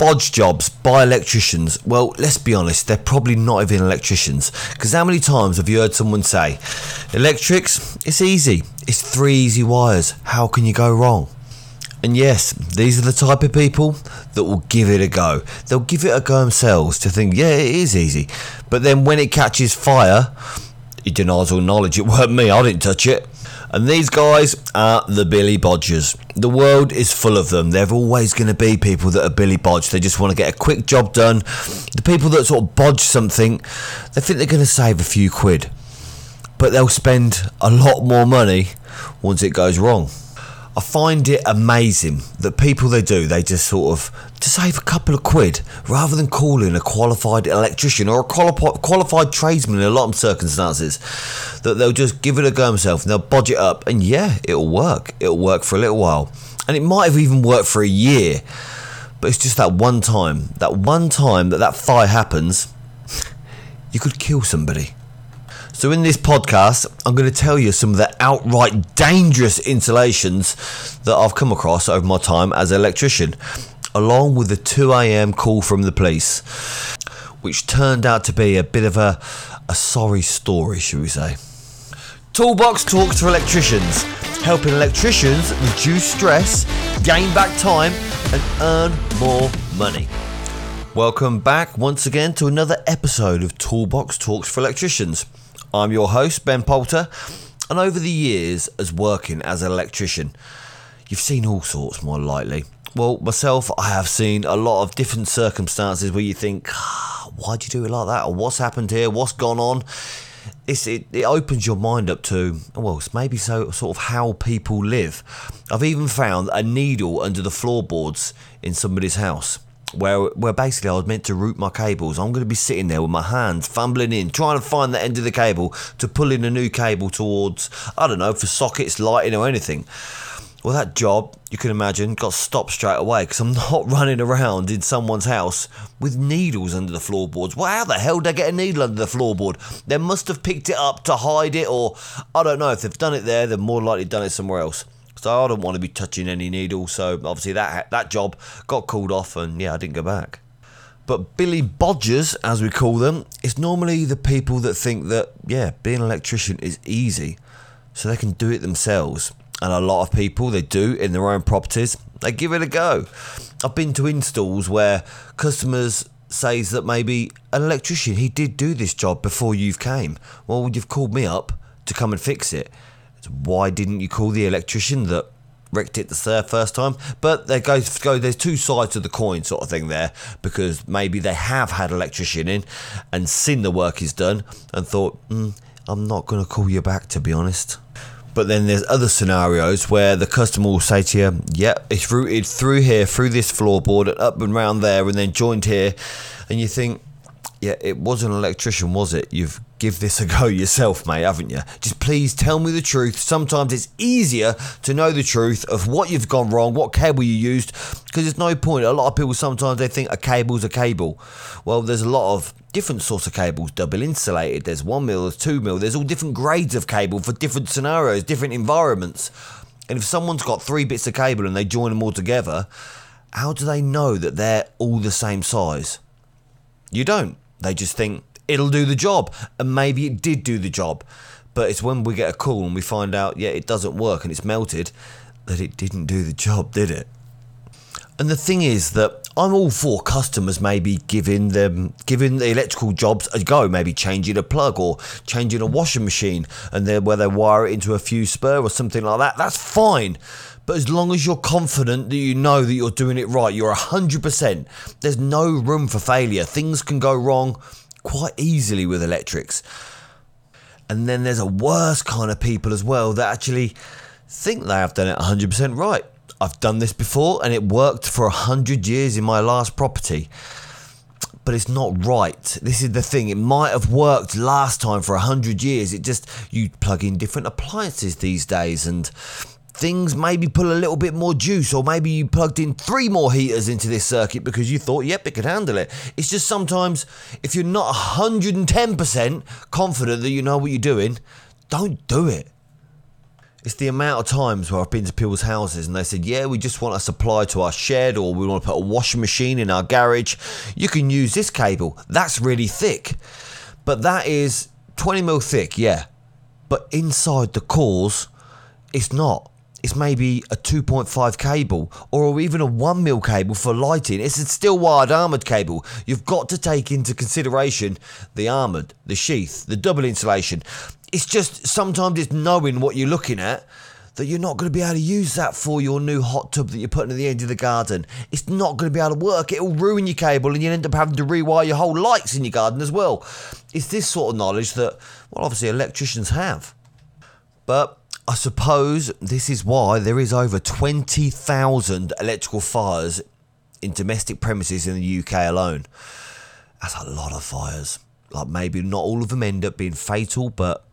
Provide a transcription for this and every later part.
bodge jobs by electricians. Well, let's be honest, they're probably not even electricians. Because how many times have you heard someone say, Electrics, it's easy. It's three easy wires. How can you go wrong? And yes, these are the type of people that will give it a go. They'll give it a go themselves to think, yeah, it is easy. But then when it catches fire, he denies all knowledge. It weren't me, I didn't touch it. And these guys are the Billy Bodgers. The world is full of them. They're always going to be people that are Billy Bodge. They just want to get a quick job done. The people that sort of bodge something, they think they're going to save a few quid. But they'll spend a lot more money once it goes wrong. I find it amazing that people they do, they just sort of to save a couple of quid rather than calling a qualified electrician or a qualified, qualified tradesman in a lot of circumstances, that they'll just give it a go themselves and they'll bodge it up and yeah, it'll work. It'll work for a little while. And it might have even worked for a year, but it's just that one time, that one time that that fire happens, you could kill somebody. So, in this podcast, I'm going to tell you some of the outright dangerous installations that I've come across over my time as an electrician, along with the 2 a.m. call from the police, which turned out to be a bit of a, a sorry story, should we say. Toolbox talks for electricians, helping electricians reduce stress, gain back time, and earn more money. Welcome back once again to another episode of Toolbox Talks for Electricians. I'm your host, Ben Poulter, and over the years as working as an electrician, you've seen all sorts more likely. Well, myself, I have seen a lot of different circumstances where you think, ah, why'd you do it like that? Or what's happened here? What's gone on? It's, it, it opens your mind up to, well, it's maybe so sort of how people live. I've even found a needle under the floorboards in somebody's house where where basically I was meant to route my cables. I'm going to be sitting there with my hands fumbling in, trying to find the end of the cable to pull in a new cable towards I don't know for sockets, lighting, or anything. Well, that job you can imagine got stopped straight away because I'm not running around in someone's house with needles under the floorboards. Well, how the hell did I get a needle under the floorboard? They must have picked it up to hide it, or I don't know if they've done it there. They've more likely done it somewhere else. So I don't want to be touching any needles. So obviously that that job got called off, and yeah, I didn't go back. But Billy Bodgers, as we call them, is normally the people that think that yeah, being an electrician is easy, so they can do it themselves. And a lot of people they do in their own properties. They give it a go. I've been to installs where customers says that maybe an electrician he did do this job before you've came. Well, you've called me up to come and fix it why didn't you call the electrician that wrecked it the first time? But there goes go. There's two sides to the coin, sort of thing there, because maybe they have had electrician in and seen the work is done and thought, mm, I'm not going to call you back to be honest. But then there's other scenarios where the customer will say to you, "Yeah, it's routed through here, through this floorboard, and up and round there, and then joined here," and you think, "Yeah, it was an electrician, was it? You've give this a go yourself, mate, haven't you? Just please tell me the truth. Sometimes it's easier to know the truth of what you've gone wrong, what cable you used, because there's no point. A lot of people sometimes they think a cable's a cable. Well, there's a lot of different sorts of cables, double insulated. There's one mil, there's two mil. There's all different grades of cable for different scenarios, different environments. And if someone's got three bits of cable and they join them all together, how do they know that they're all the same size? You don't. They just think it'll do the job. And maybe it did do the job. But it's when we get a call and we find out, yeah, it doesn't work and it's melted, that it didn't do the job, did it? And the thing is that I'm all for customers maybe giving them giving the electrical jobs a go, maybe changing a plug or changing a washing machine and then where they wire it into a fuse spur or something like that. That's fine. But as long as you're confident that you know that you're doing it right, you're 100%. There's no room for failure. Things can go wrong quite easily with electrics. And then there's a worse kind of people as well that actually think they have done it 100% right. I've done this before and it worked for 100 years in my last property. But it's not right. This is the thing. It might have worked last time for 100 years. It just, you plug in different appliances these days and things maybe pull a little bit more juice, or maybe you plugged in three more heaters into this circuit because you thought, yep, it could handle it. It's just sometimes if you're not 110% confident that you know what you're doing, don't do it. It's the amount of times where I've been to people's houses and they said, Yeah, we just want a supply to our shed or we want to put a washing machine in our garage. You can use this cable. That's really thick. But that is 20 mil thick, yeah. But inside the cores, it's not. It's maybe a 2.5 cable or even a 1 mil cable for lighting. It's a steel wired armoured cable. You've got to take into consideration the armoured, the sheath, the double insulation. It's just sometimes it's knowing what you're looking at that you're not going to be able to use that for your new hot tub that you're putting at the end of the garden. It's not going to be able to work. It'll ruin your cable and you end up having to rewire your whole lights in your garden as well. It's this sort of knowledge that, well, obviously electricians have. But I suppose this is why there is over 20,000 electrical fires in domestic premises in the UK alone. That's a lot of fires. Like maybe not all of them end up being fatal, but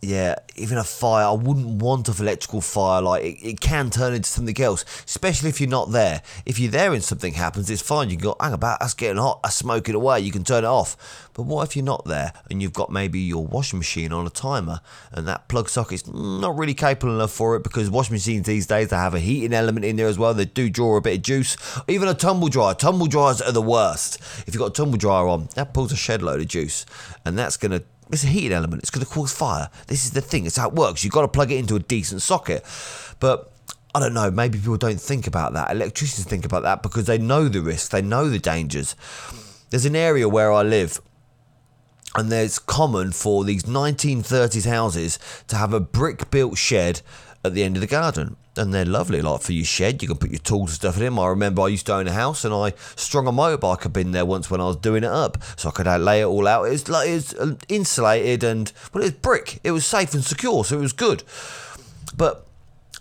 yeah, even a fire, I wouldn't want of electrical fire. Like it, it can turn into something else, especially if you're not there. If you're there and something happens, it's fine. You can go, hang about, that's getting hot, I smoke it away. You can turn it off. But what if you're not there and you've got maybe your washing machine on a timer and that plug socket's not really capable enough for it because washing machines these days they have a heating element in there as well. They do draw a bit of juice. Even a tumble dryer. Tumble dryers are the worst. If you've got a tumble dryer on, that pulls a shed load of juice, and that's gonna it's a heating element. It's going to cause fire. This is the thing. It's how it works. You've got to plug it into a decent socket. But I don't know. Maybe people don't think about that. Electricians think about that because they know the risks. They know the dangers. There's an area where I live. And there's common for these 1930s houses to have a brick built shed at the end of the garden and they're lovely. Like for your shed, you can put your tools and stuff in them. I remember I used to own a house and I strung a motorbike up in there once when I was doing it up, so I could lay it all out. It was like it was uh, insulated and well, it was brick. It was safe and secure, so it was good. But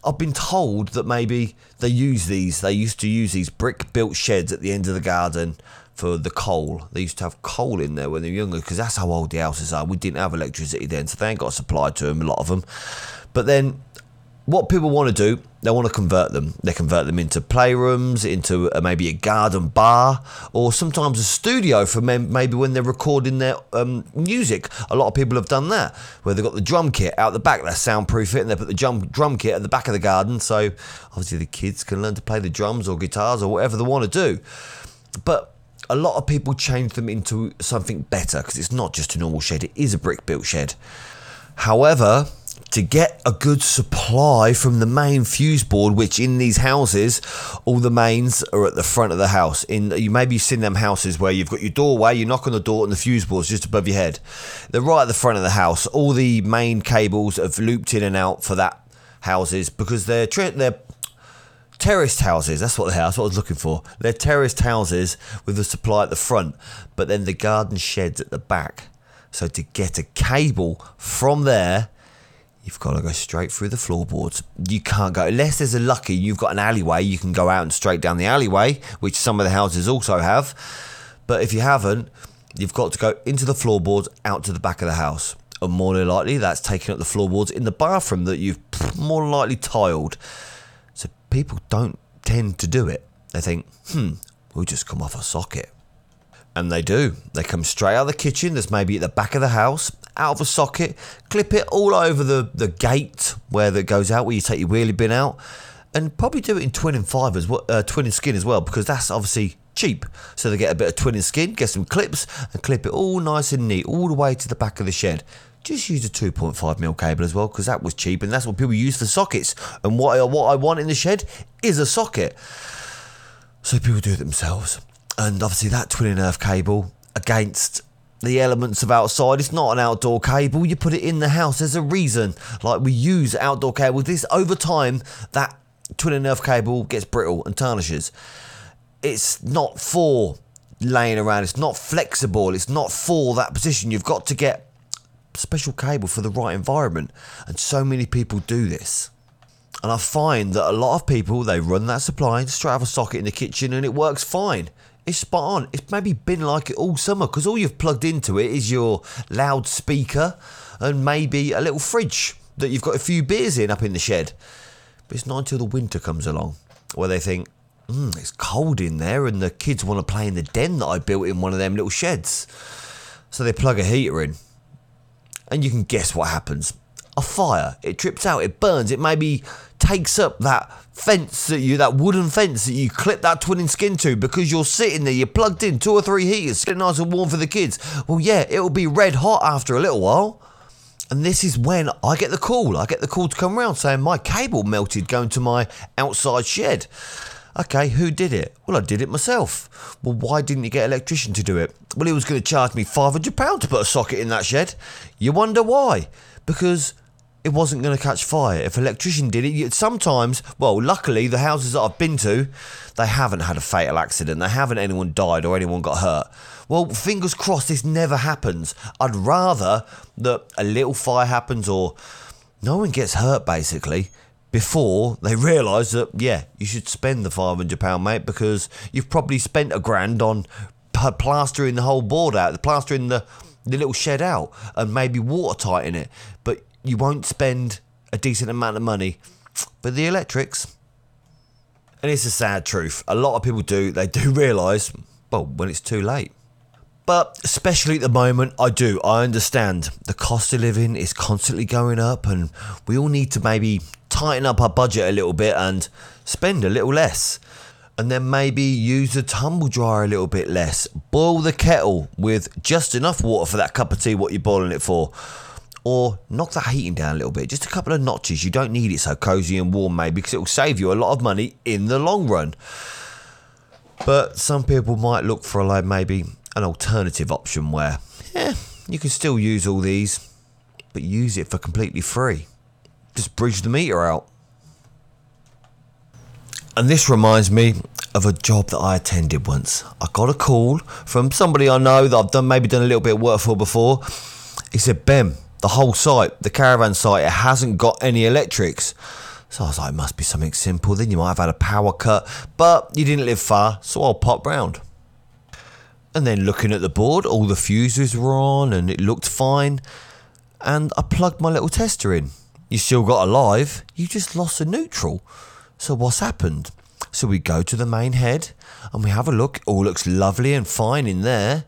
I've been told that maybe they use these. They used to use these brick-built sheds at the end of the garden for the coal. They used to have coal in there when they were younger because that's how old the houses are. We didn't have electricity then, so they ain't got supplied to them. A lot of them, but then what people want to do, they want to convert them. They convert them into playrooms, into a, maybe a garden bar, or sometimes a studio for maybe when they're recording their um, music. A lot of people have done that, where they've got the drum kit out the back, they soundproof it, and they put the drum, drum kit at the back of the garden, so obviously the kids can learn to play the drums or guitars or whatever they want to do. But a lot of people change them into something better because it's not just a normal shed, it is a brick built shed. However, to get a good supply from the main fuse board, which in these houses, all the mains are at the front of the house. In you maybe you've seen them houses where you've got your doorway, you knock on the door, and the fuse board's just above your head. They're right at the front of the house. All the main cables have looped in and out for that houses because they're they're terraced houses. That's what are. That's what I was looking for. They're terraced houses with the supply at the front, but then the garden sheds at the back. So to get a cable from there you've got to go straight through the floorboards. You can't go unless there's a lucky. You've got an alleyway. You can go out and straight down the alleyway, which some of the houses also have. But if you haven't, you've got to go into the floorboards, out to the back of the house. And more than likely, that's taking up the floorboards in the bathroom that you've more likely tiled. So people don't tend to do it. They think, hmm, we'll just come off a socket. And they do. They come straight out of the kitchen that's maybe at the back of the house, out of a socket, clip it all over the, the gate where that goes out, where you take your wheelie bin out, and probably do it in twin and five as well, uh, twin and skin as well, because that's obviously cheap. So they get a bit of twin and skin, get some clips, and clip it all nice and neat, all the way to the back of the shed. Just use a 2.5 mil cable as well, because that was cheap, and that's what people use for sockets. And what I, what I want in the shed is a socket. So people do it themselves and obviously that twin and earth cable against the elements of outside. It's not an outdoor cable. You put it in the house. There's a reason. Like we use outdoor cables. This over time that twin and earth cable gets brittle and tarnishes. It's not for laying around. It's not flexible. It's not for that position. You've got to get special cable for the right environment. And so many people do this. And I find that a lot of people they run that supply straight out of a socket in the kitchen and it works fine. It's spot on. It's maybe been like it all summer because all you've plugged into it is your loudspeaker and maybe a little fridge that you've got a few beers in up in the shed. But it's not until the winter comes along where they think, mm, it's cold in there and the kids want to play in the den that I built in one of them little sheds. So they plug a heater in. And you can guess what happens. A fire. It trips out, it burns, it maybe takes up that fence that you, that wooden fence that you clip that twin and skin to because you're sitting there, you're plugged in, two or three heaters, getting nice and warm for the kids. Well, yeah, it'll be red hot after a little while. And this is when I get the call. I get the call to come round saying my cable melted going to my outside shed. Okay, who did it? Well, I did it myself. Well, why didn't you get an electrician to do it? Well, he was going to charge me £500 to put a socket in that shed. You wonder why? Because it wasn't going to catch fire. If an electrician did it, sometimes, well, luckily, the houses that I've been to, they haven't had a fatal accident. They haven't anyone died or anyone got hurt. Well, fingers crossed this never happens. I'd rather that a little fire happens or no one gets hurt, basically, before they realise that, yeah, you should spend the £500, mate, because you've probably spent a grand on plastering the whole board out, plastering the, the little shed out, and maybe watertighting it. But you won't spend a decent amount of money But the electrics. And it's a sad truth. A lot of people do, they do realise, well, when it's too late. But especially at the moment, I do. I understand the cost of living is constantly going up, and we all need to maybe tighten up our budget a little bit and spend a little less. And then maybe use the tumble dryer a little bit less. Boil the kettle with just enough water for that cup of tea, what you're boiling it for. Or knock the heating down a little bit, just a couple of notches. You don't need it so cozy and warm, maybe, because it will save you a lot of money in the long run. But some people might look for like maybe an alternative option where, yeah, you can still use all these, but use it for completely free. Just bridge the meter out. And this reminds me of a job that I attended once. I got a call from somebody I know that I've done maybe done a little bit of work for before. He said, Ben, the whole site, the caravan site, it hasn't got any electrics. So I was like, it must be something simple. Then you might have had a power cut, but you didn't live far, so I'll pop round. And then looking at the board, all the fuses were on and it looked fine. And I plugged my little tester in. You still got alive, you just lost a neutral. So what's happened? So we go to the main head and we have a look. It all looks lovely and fine in there.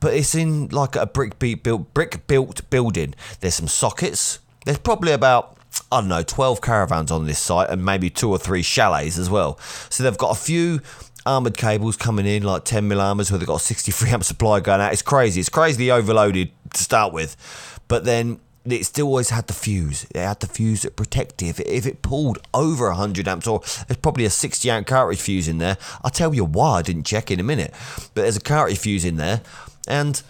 But it's in like a brick built brick built building. There's some sockets. There's probably about I don't know, 12 caravans on this site and maybe two or three chalets as well. So they've got a few armored cables coming in, like 10 mil armors, where they've got a 63 amp supply going out. It's crazy. It's crazily overloaded to start with. But then it still always had the fuse. It had the fuse that protected. If it, if it pulled over 100 amps, or there's probably a 60 amp cartridge fuse in there. I'll tell you why, I didn't check in a minute. But there's a cartridge fuse in there, and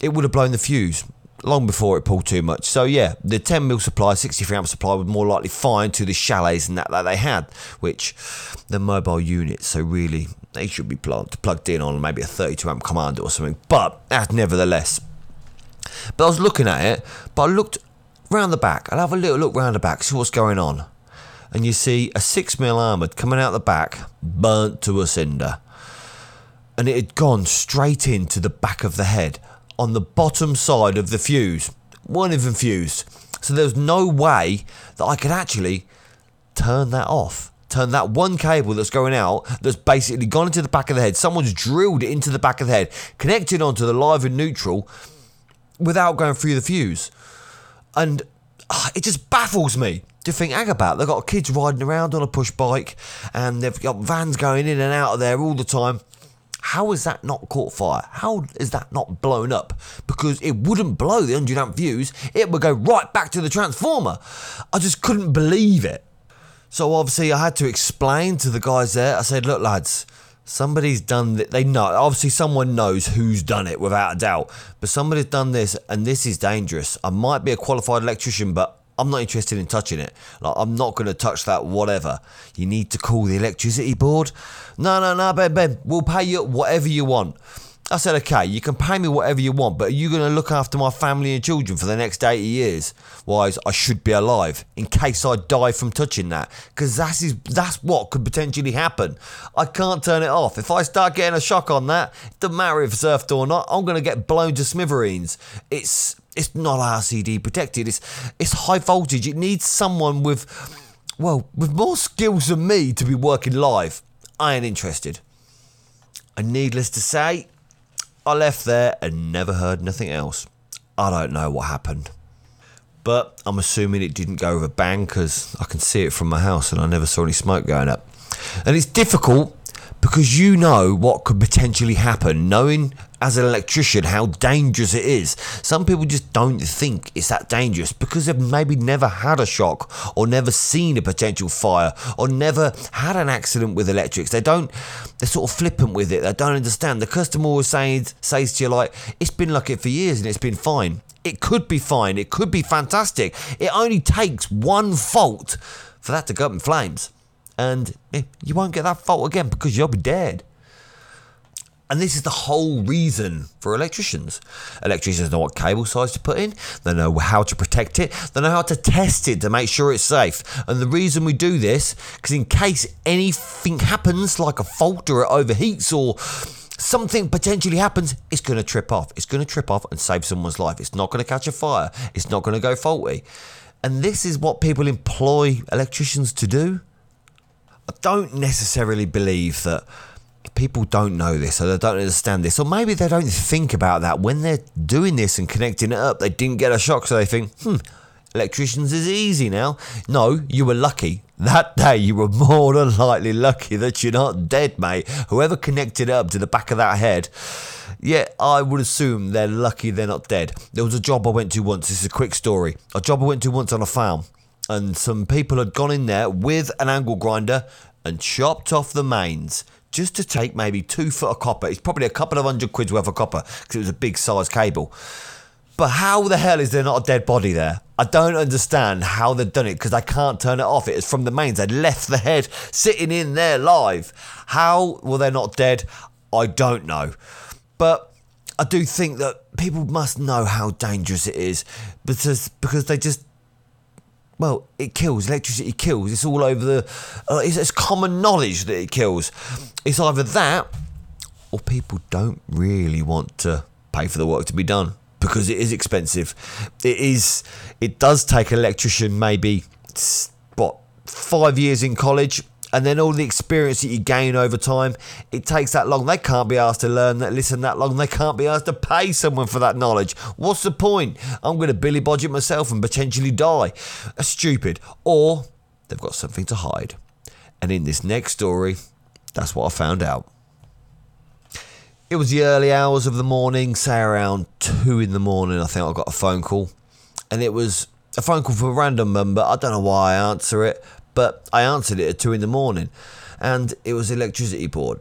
it would have blown the fuse long before it pulled too much. So yeah, the 10 mil supply, 63 amp supply was more likely fine to the chalets and that that they had, which the mobile units. So really, they should be plugged plugged in on maybe a 32 amp commando or something. But as nevertheless. But I was looking at it, but I looked round the back. I'll have a little look round the back, see what's going on. And you see a 6 mil armoured coming out the back, burnt to a cinder. And it had gone straight into the back of the head on the bottom side of the fuse. weren't even fused. So there was no way that I could actually turn that off. Turn that one cable that's going out, that's basically gone into the back of the head. Someone's drilled it into the back of the head, connected onto the live and neutral without going through the fuse. And uh, it just baffles me to think, hang about, they've got kids riding around on a push bike and they've got vans going in and out of there all the time. How has that not caught fire? How is that not blown up? Because it wouldn't blow the 100 amp fuse, it would go right back to the transformer. I just couldn't believe it. So obviously, I had to explain to the guys there. I said, look, lads, somebody's done it. They know. Obviously, someone knows who's done it without a doubt. But somebody's done this, and this is dangerous. I might be a qualified electrician, but I'm not interested in touching it. Like, I'm not going to touch that, whatever. You need to call the electricity board. No, no, no, Ben, Ben, we'll pay you whatever you want. I said, okay, you can pay me whatever you want, but are you going to look after my family and children for the next 80 years? Wise, I should be alive in case I die from touching that. Because that's, is, that's what could potentially happen. I can't turn it off. If I start getting a shock on that, it doesn't matter if it's earthed or not, I'm going to get blown to smithereens. It's it's not RCD protected. It's it's high voltage. It needs someone with well with more skills than me to be working live. I ain't interested. And needless to say, I left there and never heard nothing else. I don't know what happened. But I'm assuming it didn't go with a bang because I can see it from my house and I never saw any smoke going up. And it's difficult because you know what could potentially happen, knowing as an electrician how dangerous it is. Some people just don't think it's that dangerous because they've maybe never had a shock or never seen a potential fire or never had an accident with electrics. They don't, they're sort of flippant with it. They don't understand. The customer always says, says to you, like, it's been like it for years and it's been fine. It could be fine. It could be fantastic. It only takes one fault for that to go up in flames and eh, you won't get that fault again because you'll be dead. And this is the whole reason for electricians. Electricians know what cable size to put in, they know how to protect it, they know how to test it to make sure it's safe. And the reason we do this, because in case anything happens, like a fault or it overheats or something potentially happens, it's going to trip off. It's going to trip off and save someone's life. It's not going to catch a fire, it's not going to go faulty. And this is what people employ electricians to do. I don't necessarily believe that people don't know this or they don't understand this or maybe they don't think about that when they're doing this and connecting it up they didn't get a shock so they think hmm electricians is easy now no you were lucky that day you were more than likely lucky that you're not dead mate whoever connected up to the back of that head yeah, I would assume they're lucky they're not dead. There was a job I went to once. This is a quick story. A job I went to once on a farm and some people had gone in there with an angle grinder and chopped off the mains just to take maybe two foot of copper. It's probably a couple of hundred quid's worth of copper because it was a big size cable. But how the hell is there not a dead body there? I don't understand how they've done it because I can't turn it off. It is from the mains. They left the head sitting in there live. How were they not dead? I don't know. But I do think that people must know how dangerous it is because because they just well, it kills. Electricity kills. It's all over the. Uh, it's, it's common knowledge that it kills. It's either that, or people don't really want to pay for the work to be done because it is expensive. It is. It does take an electrician maybe what five years in college and then all the experience that you gain over time, it takes that long. They can't be asked to learn that, listen that long. They can't be asked to pay someone for that knowledge. What's the point? I'm going to billy budget myself and potentially die. Stupid. Or they've got something to hide. And in this next story, that's what I found out. It was the early hours of the morning, say around two in the morning. I think I got a phone call, and it was a phone call from a random number. I don't know why I answer it, but I answered it at two in the morning, and it was electricity board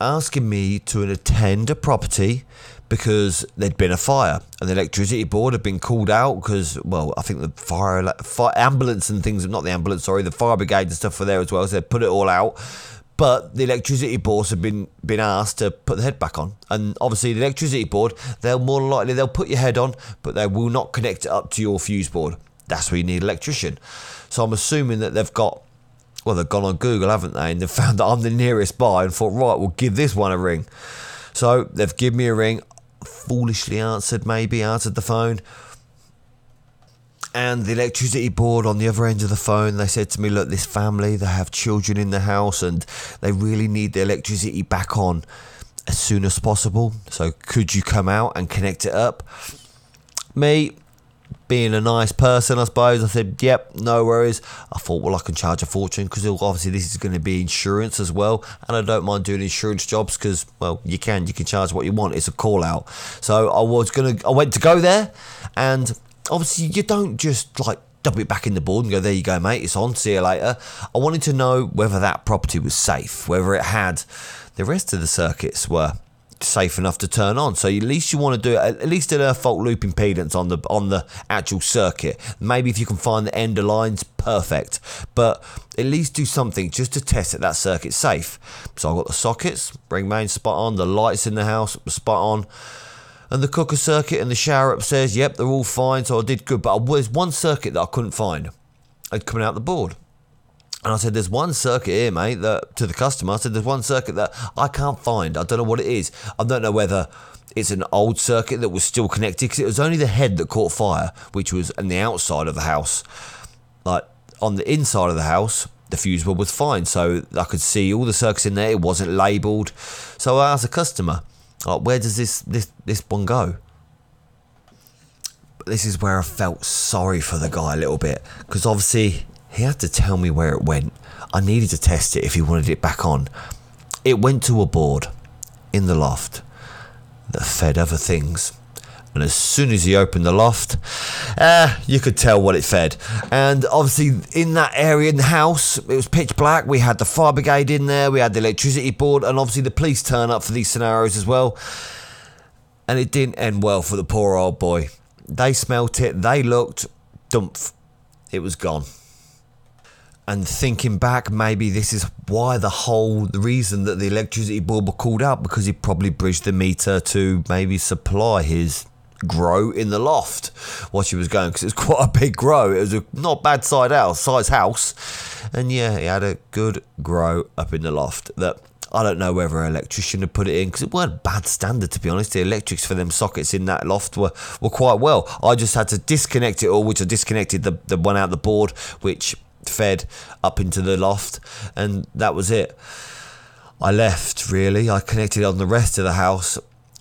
asking me to attend a property because there'd been a fire and the electricity board had been called out because well I think the fire, fire ambulance and things not the ambulance sorry the fire brigade and stuff were there as well so they put it all out. But the electricity board had been been asked to put the head back on and obviously the electricity board they'll more likely they'll put your head on but they will not connect it up to your fuse board that's where you need an electrician so I'm assuming that they've got, well, they've gone on Google, haven't they? And they've found that I'm the nearest by and thought, right, we'll give this one a ring. So they've given me a ring, foolishly answered, maybe, answered the phone. And the electricity board on the other end of the phone, they said to me, look, this family, they have children in the house and they really need the electricity back on as soon as possible. So could you come out and connect it up? Me, being a nice person, I suppose, I said, yep, no worries. I thought, well, I can charge a fortune because obviously this is going to be insurance as well. And I don't mind doing insurance jobs because, well, you can, you can charge what you want. It's a call out. So I was going to, I went to go there and obviously you don't just like dump it back in the board and go, there you go, mate, it's on, see you later. I wanted to know whether that property was safe, whether it had the rest of the circuits were safe enough to turn on. So at least you want to do at least an earth fault loop impedance on the on the actual circuit. Maybe if you can find the end of lines, perfect. But at least do something just to test that that circuit's safe. So I've got the sockets, ring main spot on, the lights in the house spot on. And the cooker circuit and the shower upstairs, yep, they're all fine. So I did good. But there's one circuit that I couldn't find. It coming out the board. And I said, "There's one circuit here, mate." That to the customer, I said, "There's one circuit that I can't find. I don't know what it is. I don't know whether it's an old circuit that was still connected because it was only the head that caught fire, which was on the outside of the house. Like on the inside of the house, the fuse board was fine, so I could see all the circuits in there. It wasn't labelled. So I asked the customer, like, "Where does this this this one go?" But this is where I felt sorry for the guy a little bit because obviously he had to tell me where it went. I needed to test it if he wanted it back on. It went to a board in the loft that fed other things. And as soon as he opened the loft, uh, you could tell what it fed. And obviously, in that area in the house, it was pitch black. We had the fire brigade in there, we had the electricity board, and obviously, the police turn up for these scenarios as well. And it didn't end well for the poor old boy. They smelt it, they looked, dumph, it was gone. And thinking back, maybe this is why the whole reason that the electricity board were called out because he probably bridged the meter to maybe supply his grow in the loft while she was going because it was quite a big grow. It was a not bad side size house, and yeah, he had a good grow up in the loft that. I don't know whether an electrician had put it in because it weren't bad standard to be honest. The electrics for them sockets in that loft were, were quite well. I just had to disconnect it all, which I disconnected the, the one out the board, which fed up into the loft, and that was it. I left really. I connected on the rest of the house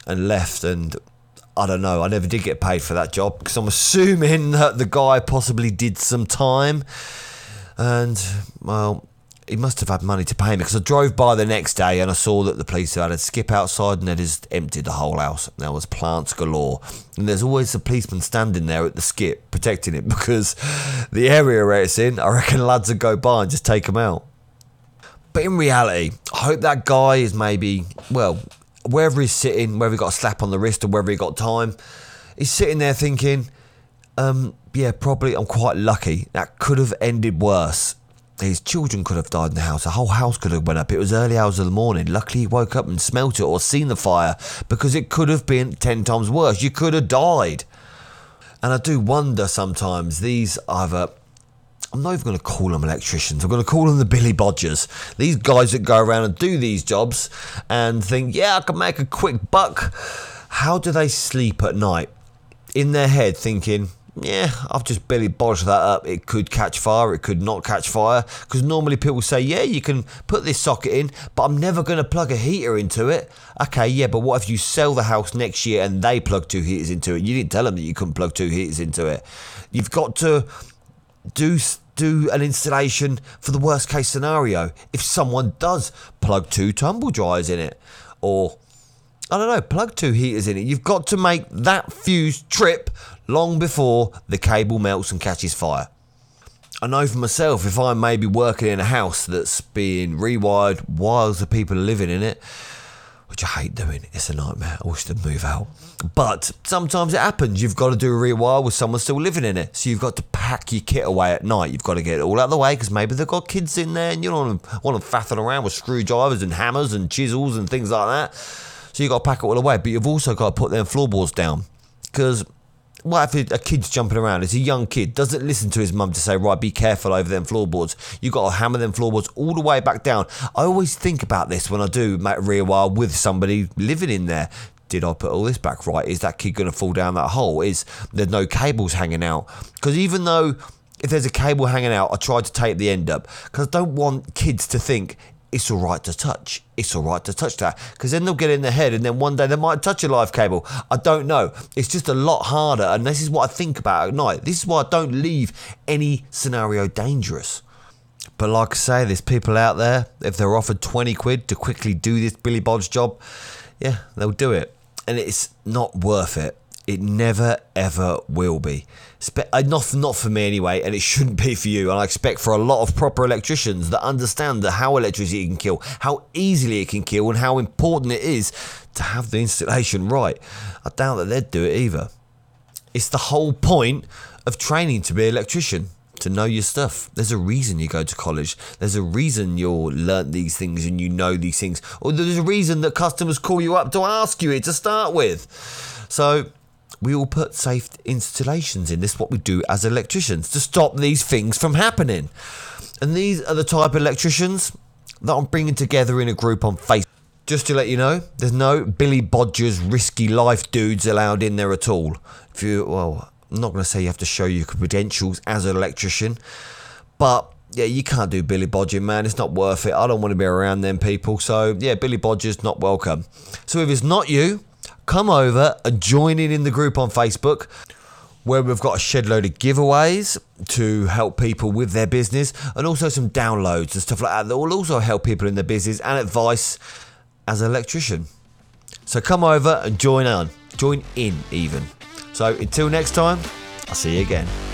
and left, and I don't know. I never did get paid for that job because I'm assuming that the guy possibly did some time, and well, he must have had money to pay me because I drove by the next day and I saw that the police had a skip outside and they just emptied the whole house. There was plants galore, and there's always a policeman standing there at the skip protecting it because the area where it's in, I reckon lads would go by and just take them out. But in reality, I hope that guy is maybe well wherever he's sitting, whether he got a slap on the wrist or whether he got time, he's sitting there thinking, um, yeah, probably I'm quite lucky. That could have ended worse. His children could have died in the house. The whole house could have went up. It was early hours of the morning. Luckily, he woke up and smelt it or seen the fire because it could have been ten times worse. You could have died. And I do wonder sometimes these either I'm not even going to call them electricians. I'm going to call them the Billy Bodgers. These guys that go around and do these jobs and think, yeah, I can make a quick buck. How do they sleep at night? In their head, thinking, yeah, I've just Billy bodged that up. It could catch fire, it could not catch fire. Because normally people say, yeah, you can put this socket in, but I'm never going to plug a heater into it. Okay, yeah, but what if you sell the house next year and they plug two heaters into it? You didn't tell them that you couldn't plug two heaters into it. You've got to do do an installation for the worst case scenario if someone does plug two tumble dryers in it or I don't know, plug two heaters in it. You've got to make that fuse trip long before the cable melts and catches fire. I know for myself, if I'm maybe working in a house that's being rewired while the people are living in it, which I hate doing. It's a nightmare. I wish they'd move out. But sometimes it happens. You've got to do a rewire with someone still living in it. So you've got to pack your kit away at night. You've got to get it all out of the way because maybe they've got kids in there and you don't want them faffing around with screwdrivers and hammers and chisels and things like that. So you've got to pack it all away. But you've also got to put them floorboards down because what if a kid's jumping around? It's a young kid, doesn't listen to his mum to say, right, be careful over them floorboards. you got to hammer them floorboards all the way back down. I always think about this when I do rewire with somebody living in there. Did I put all this back right? Is that kid going to fall down that hole? Is there no cables hanging out? Because even though if there's a cable hanging out, I try to tape the end up because I don't want kids to think it's all right to touch. It's all right to touch that because then they'll get in their head and then one day they might touch a live cable. I don't know. It's just a lot harder, and this is what I think about at night. This is why I don't leave any scenario dangerous. But like I say, there's people out there, if they're offered 20 quid to quickly do this Billy Bodge job, yeah, they'll do it. And it's not worth it. It never ever will be. Uh, not not for me anyway, and it shouldn't be for you. And I expect for a lot of proper electricians that understand that how electricity can kill, how easily it can kill, and how important it is to have the installation right. I doubt that they'd do it either. It's the whole point of training to be an electrician to know your stuff. There's a reason you go to college. There's a reason you're learnt these things and you know these things. Or there's a reason that customers call you up to ask you it to start with. So we all put safe installations in. This is what we do as electricians to stop these things from happening. And these are the type of electricians that I'm bringing together in a group on Facebook. Just to let you know, there's no Billy Bodgers risky life dudes allowed in there at all. If you, well, I'm not going to say you have to show your credentials as an electrician, but yeah, you can't do Billy Bodging, man. It's not worth it. I don't want to be around them people. So yeah, Billy Bodger's not welcome. So if it's not you, come over and join in in the group on Facebook. where we've got a shed load of giveaways to help people with their business and also some downloads and stuff like that that will also help people in their business and advice as an electrician. So come over and join on, join in even. So until next time, I'll see you again.